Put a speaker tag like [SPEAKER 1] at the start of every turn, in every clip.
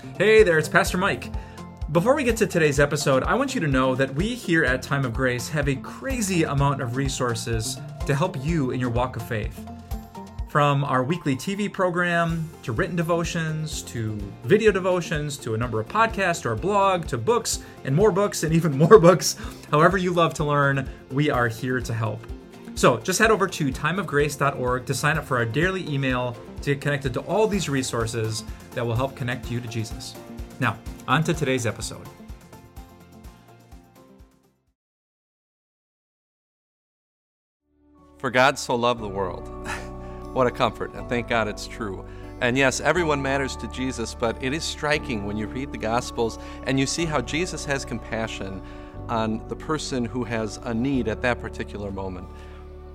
[SPEAKER 1] Hey there, it's Pastor Mike. Before we get to today's episode, I want you to know that we here at Time of Grace have a crazy amount of resources to help you in your walk of faith. From our weekly TV program, to written devotions, to video devotions, to a number of podcasts, or our blog, to books, and more books, and even more books. However, you love to learn, we are here to help. So just head over to timeofgrace.org to sign up for our daily email to get connected to all these resources that will help connect you to Jesus. Now, on to today's episode.
[SPEAKER 2] For God so loved the world. what a comfort, and thank God it's true. And yes, everyone matters to Jesus, but it is striking when you read the Gospels and you see how Jesus has compassion on the person who has a need at that particular moment.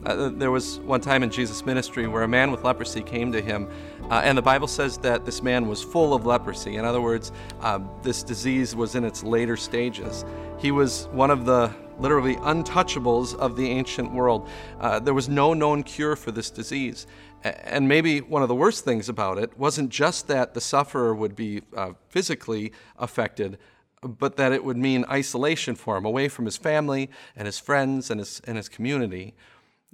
[SPEAKER 2] Uh, there was one time in Jesus' ministry where a man with leprosy came to him, uh, and the Bible says that this man was full of leprosy. In other words, uh, this disease was in its later stages. He was one of the literally untouchables of the ancient world. Uh, there was no known cure for this disease. And maybe one of the worst things about it wasn't just that the sufferer would be uh, physically affected, but that it would mean isolation for him, away from his family and his friends and his, and his community.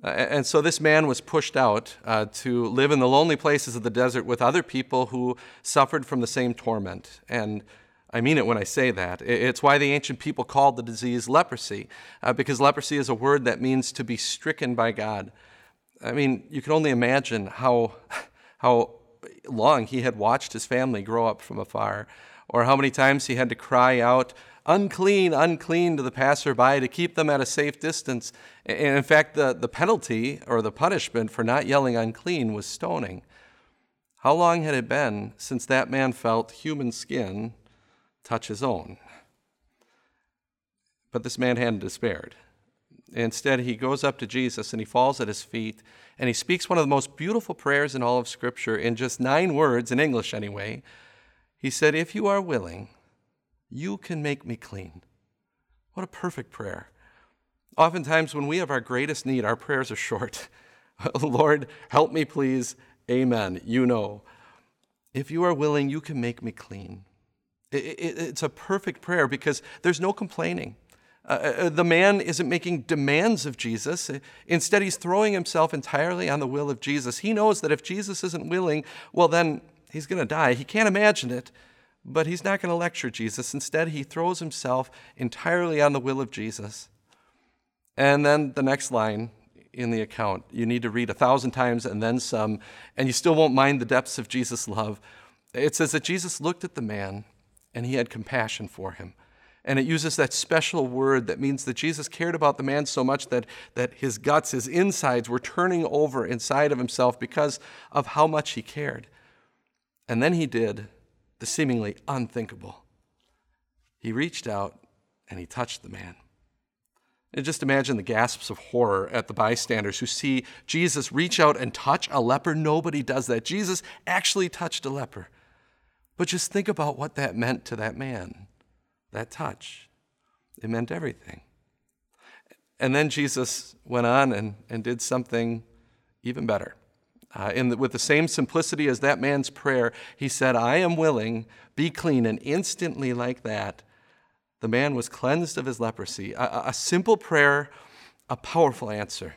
[SPEAKER 2] Uh, and so this man was pushed out uh, to live in the lonely places of the desert with other people who suffered from the same torment. And I mean it when I say that. It's why the ancient people called the disease leprosy, uh, because leprosy is a word that means to be stricken by God. I mean, you can only imagine how, how long he had watched his family grow up from afar, or how many times he had to cry out, unclean, unclean to the passerby to keep them at a safe distance. And in fact, the, the penalty or the punishment for not yelling unclean was stoning. How long had it been since that man felt human skin touch his own? But this man hadn't despaired. Instead, he goes up to Jesus and he falls at his feet and he speaks one of the most beautiful prayers in all of Scripture in just nine words, in English anyway. He said, If you are willing, you can make me clean. What a perfect prayer. Oftentimes, when we have our greatest need, our prayers are short. Lord, help me, please. Amen. You know. If you are willing, you can make me clean. It's a perfect prayer because there's no complaining. Uh, uh, the man isn't making demands of Jesus. Instead, he's throwing himself entirely on the will of Jesus. He knows that if Jesus isn't willing, well, then he's going to die. He can't imagine it, but he's not going to lecture Jesus. Instead, he throws himself entirely on the will of Jesus. And then the next line in the account, you need to read a thousand times and then some, and you still won't mind the depths of Jesus' love. It says that Jesus looked at the man and he had compassion for him. And it uses that special word that means that Jesus cared about the man so much that, that his guts, his insides were turning over inside of himself because of how much he cared. And then he did the seemingly unthinkable. He reached out and he touched the man. And just imagine the gasps of horror at the bystanders who see Jesus reach out and touch a leper. Nobody does that. Jesus actually touched a leper. But just think about what that meant to that man, that touch. It meant everything. And then Jesus went on and, and did something even better. Uh, the, with the same simplicity as that man's prayer, he said, I am willing, be clean. And instantly, like that, the man was cleansed of his leprosy. A, a simple prayer, a powerful answer.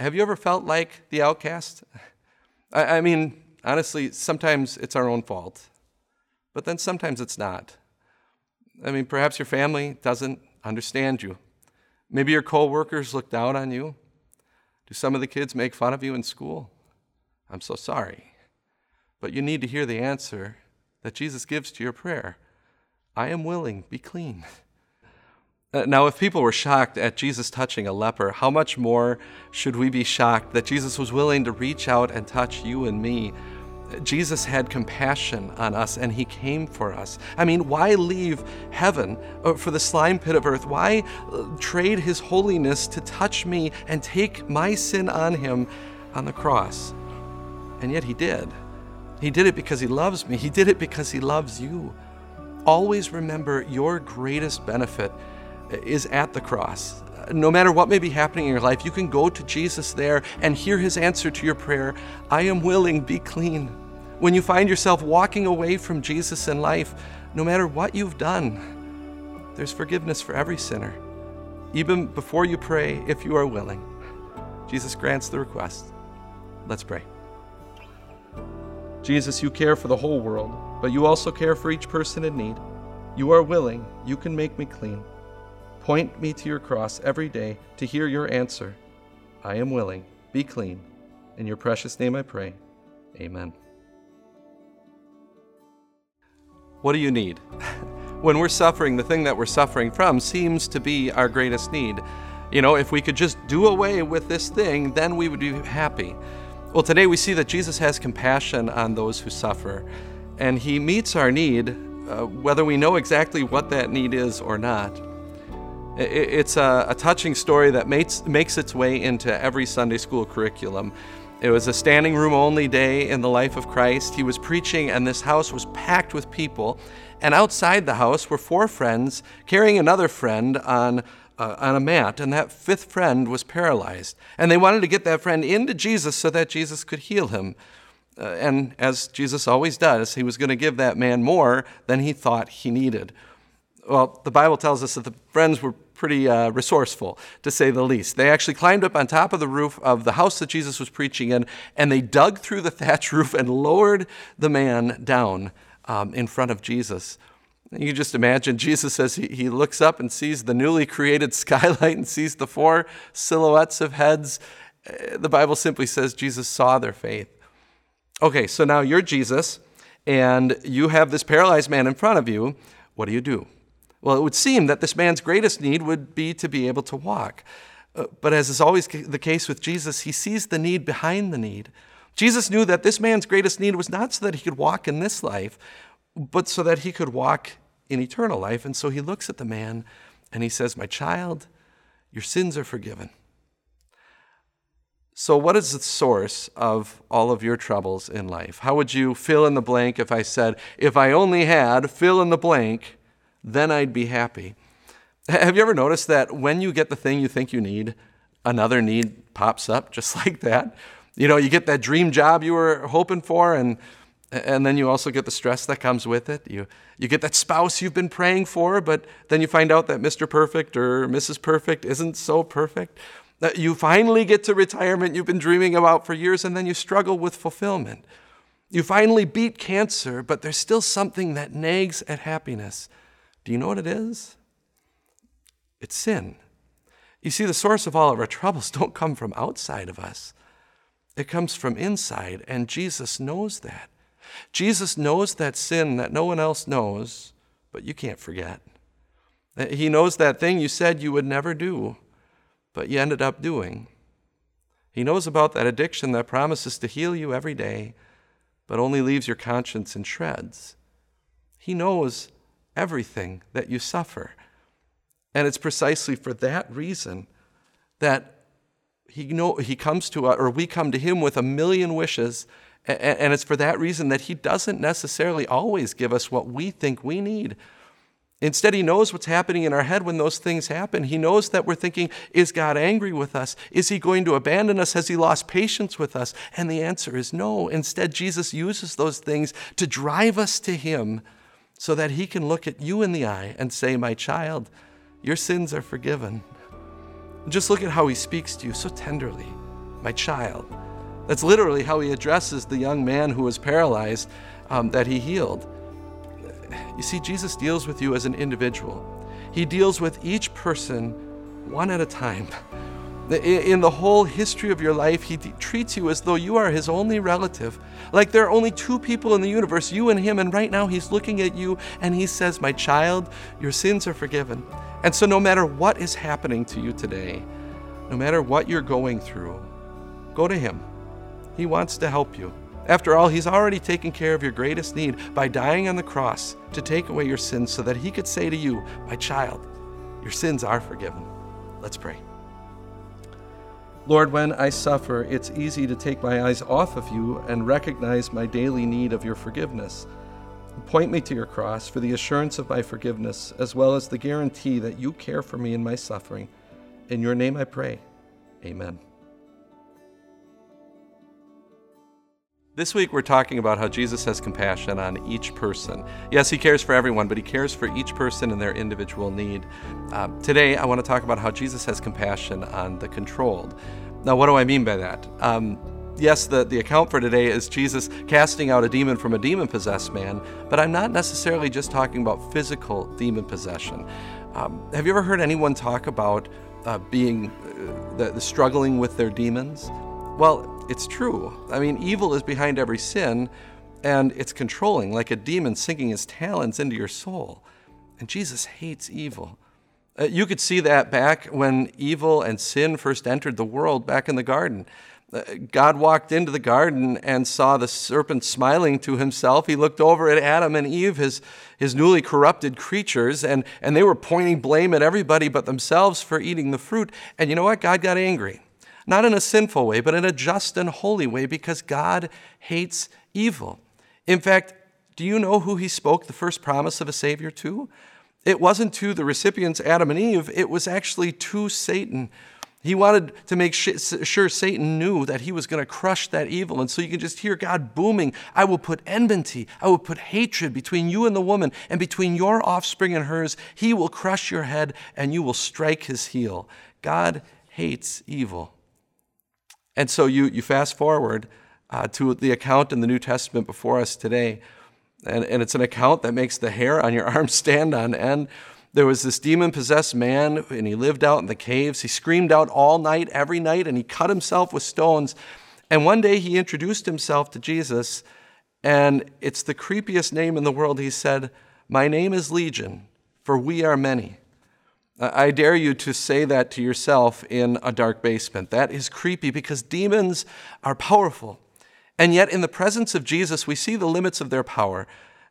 [SPEAKER 2] Have you ever felt like the outcast? I, I mean, honestly, sometimes it's our own fault, but then sometimes it's not. I mean, perhaps your family doesn't understand you. Maybe your coworkers look down on you. Do some of the kids make fun of you in school? I'm so sorry. But you need to hear the answer that Jesus gives to your prayer I am willing, be clean. Uh, now, if people were shocked at Jesus touching a leper, how much more should we be shocked that Jesus was willing to reach out and touch you and me? Jesus had compassion on us and he came for us. I mean, why leave heaven uh, for the slime pit of earth? Why uh, trade his holiness to touch me and take my sin on him on the cross? And yet he did. He did it because he loves me, he did it because he loves you. Always remember your greatest benefit is at the cross. No matter what may be happening in your life, you can go to Jesus there and hear his answer to your prayer I am willing, be clean. When you find yourself walking away from Jesus in life, no matter what you've done, there's forgiveness for every sinner. Even before you pray, if you are willing, Jesus grants the request. Let's pray. Jesus, you care for the whole world, but you also care for each person in need. You are willing, you can make me clean. Point me to your cross every day to hear your answer. I am willing, be clean. In your precious name I pray. Amen. What do you need? when we're suffering, the thing that we're suffering from seems to be our greatest need. You know, if we could just do away with this thing, then we would be happy. Well, today we see that Jesus has compassion on those who suffer, and he meets our need, uh, whether we know exactly what that need is or not. It's a, a touching story that makes, makes its way into every Sunday school curriculum. It was a standing room only day in the life of Christ. He was preaching, and this house was packed with people. And outside the house were four friends carrying another friend on, uh, on a mat, and that fifth friend was paralyzed. And they wanted to get that friend into Jesus so that Jesus could heal him. Uh, and as Jesus always does, he was going to give that man more than he thought he needed. Well, the Bible tells us that the friends were pretty uh, resourceful, to say the least. They actually climbed up on top of the roof of the house that Jesus was preaching in, and they dug through the thatch roof and lowered the man down um, in front of Jesus. You just imagine Jesus as he, he looks up and sees the newly created skylight and sees the four silhouettes of heads. Uh, the Bible simply says Jesus saw their faith. Okay, so now you're Jesus, and you have this paralyzed man in front of you. What do you do? Well, it would seem that this man's greatest need would be to be able to walk. Uh, but as is always the case with Jesus, he sees the need behind the need. Jesus knew that this man's greatest need was not so that he could walk in this life, but so that he could walk in eternal life. And so he looks at the man and he says, My child, your sins are forgiven. So, what is the source of all of your troubles in life? How would you fill in the blank if I said, If I only had fill in the blank, then I'd be happy. Have you ever noticed that when you get the thing you think you need, another need pops up just like that? You know, you get that dream job you were hoping for, and, and then you also get the stress that comes with it. You, you get that spouse you've been praying for, but then you find out that Mr. Perfect or Mrs. Perfect isn't so perfect. Uh, you finally get to retirement you've been dreaming about for years, and then you struggle with fulfillment. You finally beat cancer, but there's still something that nags at happiness. Do you know what it is? It's sin. You see, the source of all of our troubles don't come from outside of us. It comes from inside, and Jesus knows that. Jesus knows that sin that no one else knows, but you can't forget. He knows that thing you said you would never do, but you ended up doing. He knows about that addiction that promises to heal you every day, but only leaves your conscience in shreds. He knows everything that you suffer. And it's precisely for that reason that he, know, he comes to us, or we come to him with a million wishes. And it's for that reason that he doesn't necessarily always give us what we think we need. Instead, he knows what's happening in our head when those things happen. He knows that we're thinking, is God angry with us? Is he going to abandon us? Has he lost patience with us? And the answer is no. Instead, Jesus uses those things to drive us to him so that he can look at you in the eye and say, My child, your sins are forgiven. Just look at how he speaks to you so tenderly, my child. That's literally how he addresses the young man who was paralyzed um, that he healed. You see, Jesus deals with you as an individual, he deals with each person one at a time. In the whole history of your life, he treats you as though you are his only relative. Like there are only two people in the universe, you and him, and right now he's looking at you and he says, My child, your sins are forgiven. And so, no matter what is happening to you today, no matter what you're going through, go to him. He wants to help you. After all, he's already taken care of your greatest need by dying on the cross to take away your sins so that he could say to you, My child, your sins are forgiven. Let's pray. Lord, when I suffer, it's easy to take my eyes off of you and recognize my daily need of your forgiveness. Point me to your cross for the assurance of my forgiveness, as well as the guarantee that you care for me in my suffering. In your name I pray. Amen. This week, we're talking about how Jesus has compassion on each person. Yes, he cares for everyone, but he cares for each person and their individual need. Uh, today, I want to talk about how Jesus has compassion on the controlled. Now, what do I mean by that? Um, yes, the, the account for today is Jesus casting out a demon from a demon possessed man, but I'm not necessarily just talking about physical demon possession. Um, have you ever heard anyone talk about uh, being uh, the, the struggling with their demons? Well, it's true. I mean, evil is behind every sin, and it's controlling, like a demon sinking his talons into your soul. And Jesus hates evil. Uh, you could see that back when evil and sin first entered the world back in the garden. Uh, God walked into the garden and saw the serpent smiling to himself. He looked over at Adam and Eve, his, his newly corrupted creatures, and, and they were pointing blame at everybody but themselves for eating the fruit. And you know what? God got angry not in a sinful way, but in a just and holy way, because God hates evil. In fact, do you know who he spoke the first promise of a Savior to? It wasn't to the recipients, Adam and Eve, it was actually to Satan. He wanted to make sure Satan knew that he was going to crush that evil. And so you can just hear God booming I will put enmity, I will put hatred between you and the woman, and between your offspring and hers. He will crush your head, and you will strike his heel. God hates evil. And so you, you fast forward uh, to the account in the New Testament before us today, and, and it's an account that makes the hair on your arm stand on end. There was this demon possessed man, and he lived out in the caves. He screamed out all night, every night, and he cut himself with stones. And one day he introduced himself to Jesus, and it's the creepiest name in the world. He said, My name is Legion, for we are many. I dare you to say that to yourself in a dark basement. That is creepy because demons are powerful. And yet, in the presence of Jesus, we see the limits of their power.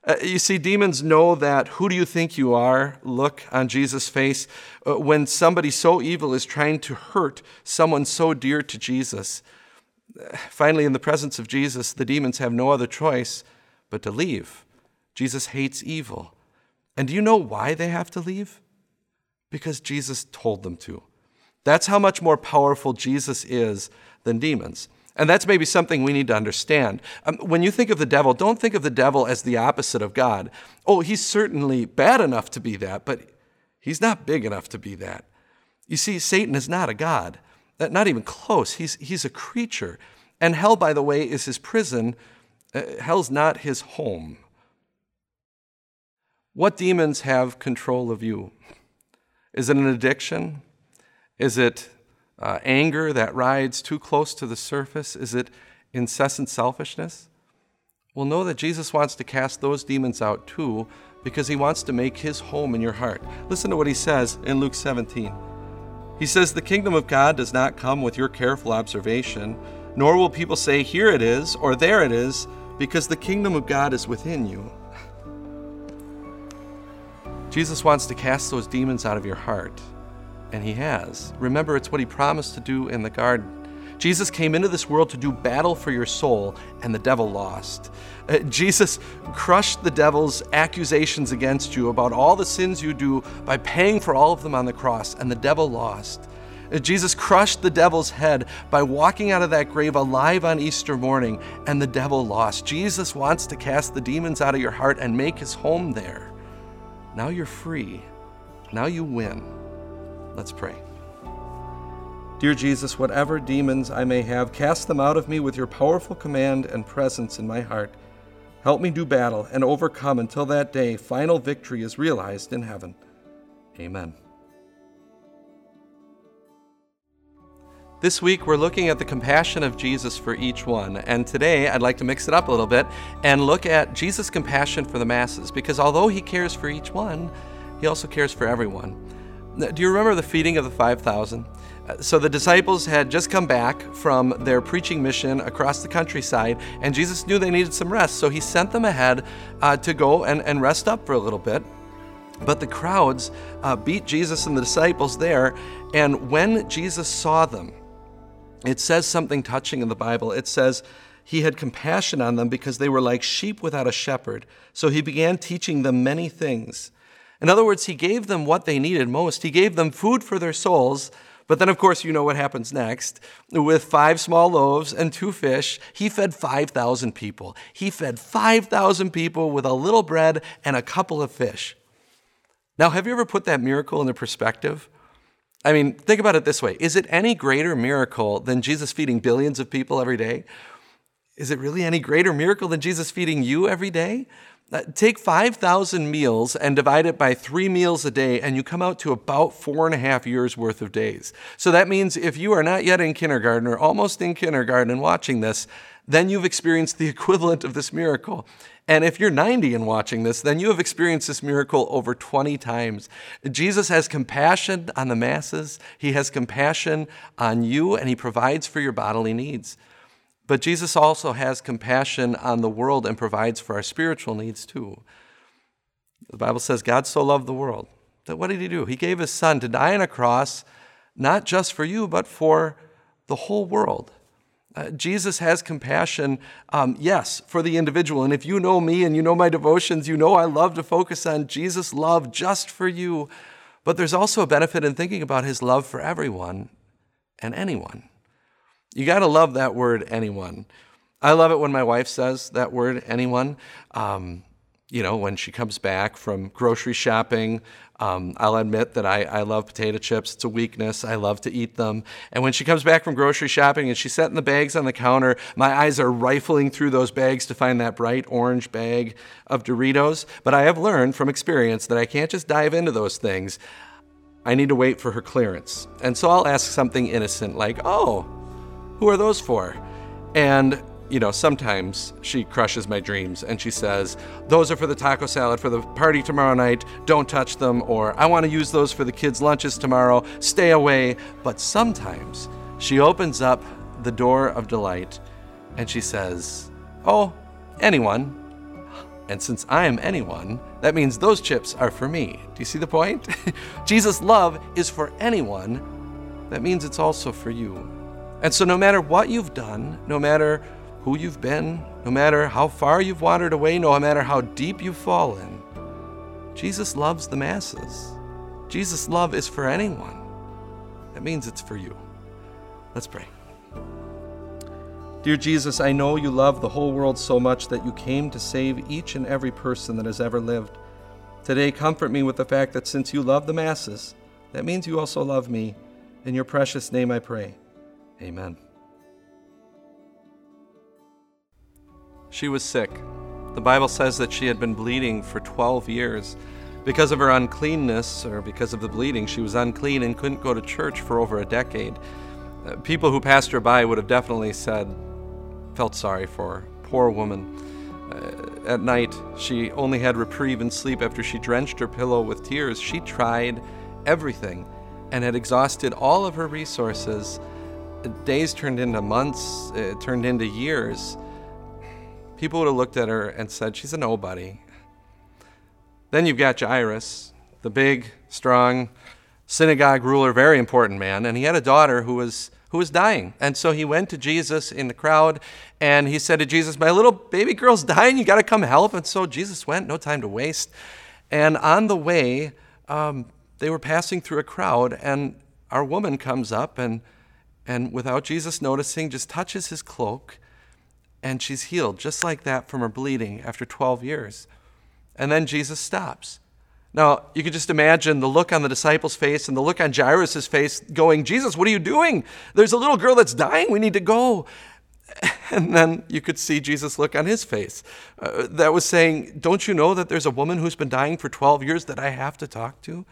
[SPEAKER 2] Uh, you see, demons know that who do you think you are? Look on Jesus' face uh, when somebody so evil is trying to hurt someone so dear to Jesus. Uh, finally, in the presence of Jesus, the demons have no other choice but to leave. Jesus hates evil. And do you know why they have to leave? Because Jesus told them to. That's how much more powerful Jesus is than demons. And that's maybe something we need to understand. Um, when you think of the devil, don't think of the devil as the opposite of God. Oh, he's certainly bad enough to be that, but he's not big enough to be that. You see, Satan is not a God, uh, not even close. He's, he's a creature. And hell, by the way, is his prison. Uh, hell's not his home. What demons have control of you? Is it an addiction? Is it uh, anger that rides too close to the surface? Is it incessant selfishness? Well, know that Jesus wants to cast those demons out too because he wants to make his home in your heart. Listen to what he says in Luke 17. He says, The kingdom of God does not come with your careful observation, nor will people say, Here it is, or there it is, because the kingdom of God is within you. Jesus wants to cast those demons out of your heart, and He has. Remember, it's what He promised to do in the garden. Jesus came into this world to do battle for your soul, and the devil lost. Uh, Jesus crushed the devil's accusations against you about all the sins you do by paying for all of them on the cross, and the devil lost. Uh, Jesus crushed the devil's head by walking out of that grave alive on Easter morning, and the devil lost. Jesus wants to cast the demons out of your heart and make his home there. Now you're free. Now you win. Let's pray. Dear Jesus, whatever demons I may have, cast them out of me with your powerful command and presence in my heart. Help me do battle and overcome until that day final victory is realized in heaven. Amen. This week, we're looking at the compassion of Jesus for each one. And today, I'd like to mix it up a little bit and look at Jesus' compassion for the masses, because although he cares for each one, he also cares for everyone. Do you remember the feeding of the 5,000? Uh, so the disciples had just come back from their preaching mission across the countryside, and Jesus knew they needed some rest, so he sent them ahead uh, to go and, and rest up for a little bit. But the crowds uh, beat Jesus and the disciples there, and when Jesus saw them, it says something touching in the Bible. It says, He had compassion on them because they were like sheep without a shepherd. So He began teaching them many things. In other words, He gave them what they needed most. He gave them food for their souls, But then, of course, you know what happens next. With five small loaves and two fish, he fed 5,000 people. He fed 5,000 people with a little bread and a couple of fish. Now, have you ever put that miracle into perspective? I mean, think about it this way Is it any greater miracle than Jesus feeding billions of people every day? Is it really any greater miracle than Jesus feeding you every day? Uh, take 5,000 meals and divide it by three meals a day, and you come out to about four and a half years worth of days. So that means if you are not yet in kindergarten or almost in kindergarten and watching this, then you've experienced the equivalent of this miracle. And if you're 90 and watching this, then you have experienced this miracle over 20 times. Jesus has compassion on the masses, He has compassion on you, and He provides for your bodily needs. But Jesus also has compassion on the world and provides for our spiritual needs too. The Bible says God so loved the world that what did he do? He gave his son to die on a cross, not just for you, but for the whole world. Uh, Jesus has compassion, um, yes, for the individual. And if you know me and you know my devotions, you know I love to focus on Jesus' love just for you. But there's also a benefit in thinking about his love for everyone and anyone. You got to love that word, anyone. I love it when my wife says that word, anyone. Um, you know, when she comes back from grocery shopping, um, I'll admit that I, I love potato chips. It's a weakness. I love to eat them. And when she comes back from grocery shopping and she's setting the bags on the counter, my eyes are rifling through those bags to find that bright orange bag of Doritos. But I have learned from experience that I can't just dive into those things. I need to wait for her clearance. And so I'll ask something innocent like, oh, who are those for? And you know, sometimes she crushes my dreams and she says, Those are for the taco salad for the party tomorrow night, don't touch them, or I want to use those for the kids' lunches tomorrow, stay away. But sometimes she opens up the door of delight and she says, Oh, anyone. And since I am anyone, that means those chips are for me. Do you see the point? Jesus' love is for anyone. That means it's also for you. And so, no matter what you've done, no matter who you've been, no matter how far you've wandered away, no matter how deep you've fallen, Jesus loves the masses. Jesus' love is for anyone. That means it's for you. Let's pray. Dear Jesus, I know you love the whole world so much that you came to save each and every person that has ever lived. Today, comfort me with the fact that since you love the masses, that means you also love me. In your precious name I pray. Amen. She was sick. The Bible says that she had been bleeding for 12 years. Because of her uncleanness, or because of the bleeding, she was unclean and couldn't go to church for over a decade. Uh, people who passed her by would have definitely said, felt sorry for her. Poor woman. Uh, at night, she only had reprieve and sleep after she drenched her pillow with tears. She tried everything and had exhausted all of her resources days turned into months, it turned into years. People would have looked at her and said, She's a nobody. Then you've got Jairus, the big, strong synagogue ruler, very important man, and he had a daughter who was who was dying. And so he went to Jesus in the crowd and he said to Jesus, My little baby girl's dying, you got to come help. And so Jesus went, no time to waste. And on the way, um, they were passing through a crowd, and our woman comes up and and without Jesus noticing, just touches his cloak, and she's healed just like that from her bleeding after 12 years. And then Jesus stops. Now, you can just imagine the look on the disciples' face and the look on Jairus' face going, Jesus, what are you doing? There's a little girl that's dying. We need to go. And then you could see Jesus' look on his face uh, that was saying, Don't you know that there's a woman who's been dying for 12 years that I have to talk to?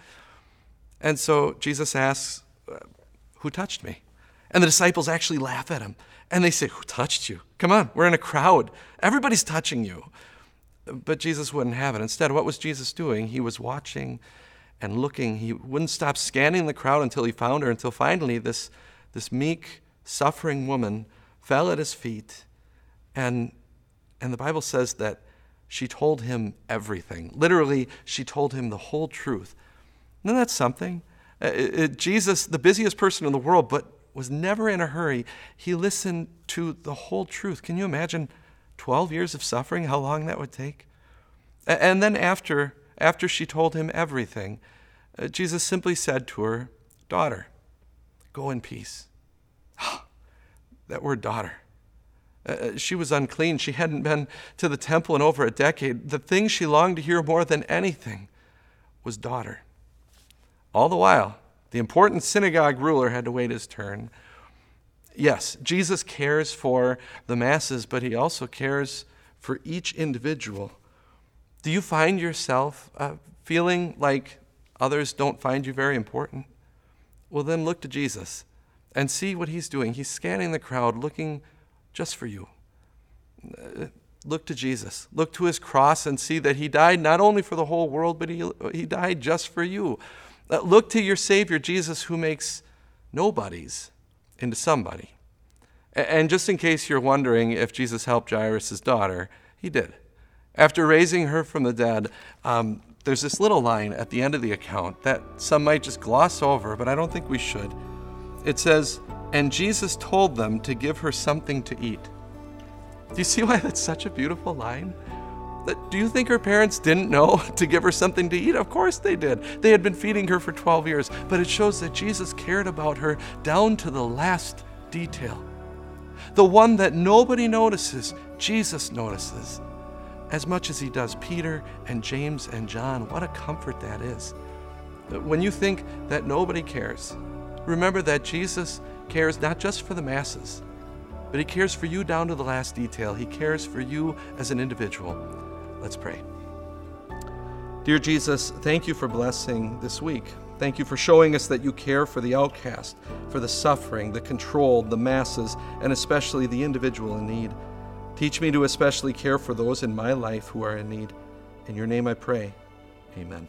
[SPEAKER 2] And so Jesus asks, Who touched me? And the disciples actually laugh at him. And they say, Who touched you? Come on, we're in a crowd. Everybody's touching you. But Jesus wouldn't have it. Instead, what was Jesus doing? He was watching and looking. He wouldn't stop scanning the crowd until he found her, until finally this, this meek, suffering woman fell at his feet. And, and the Bible says that she told him everything. Literally, she told him the whole truth. Isn't that something? Uh, it, Jesus, the busiest person in the world, but was never in a hurry. He listened to the whole truth. Can you imagine 12 years of suffering, how long that would take? And then after, after she told him everything, uh, Jesus simply said to her, Daughter, Go in peace. that word daughter. Uh, uh, she was unclean. She hadn't been to the temple in over a decade. The thing she longed to hear more than anything was daughter. All the while, the important synagogue ruler had to wait his turn. Yes, Jesus cares for the masses, but he also cares for each individual. Do you find yourself uh, feeling like others don't find you very important? Well, then look to Jesus and see what he's doing. He's scanning the crowd, looking just for you. Uh, look to Jesus. Look to his cross and see that he died not only for the whole world, but he, he died just for you. Uh, look to your Savior, Jesus, who makes nobodies into somebody. And just in case you're wondering if Jesus helped Jairus' daughter, he did. After raising her from the dead, um, there's this little line at the end of the account that some might just gloss over, but I don't think we should. It says, And Jesus told them to give her something to eat. Do you see why that's such a beautiful line? Do you think her parents didn't know to give her something to eat? Of course they did. They had been feeding her for 12 years, but it shows that Jesus cared about her down to the last detail. The one that nobody notices, Jesus notices as much as he does Peter and James and John. What a comfort that is. When you think that nobody cares, remember that Jesus cares not just for the masses, but he cares for you down to the last detail. He cares for you as an individual. Let's pray. Dear Jesus, thank you for blessing this week. Thank you for showing us that you care for the outcast, for the suffering, the controlled, the masses, and especially the individual in need. Teach me to especially care for those in my life who are in need. In your name I pray. Amen.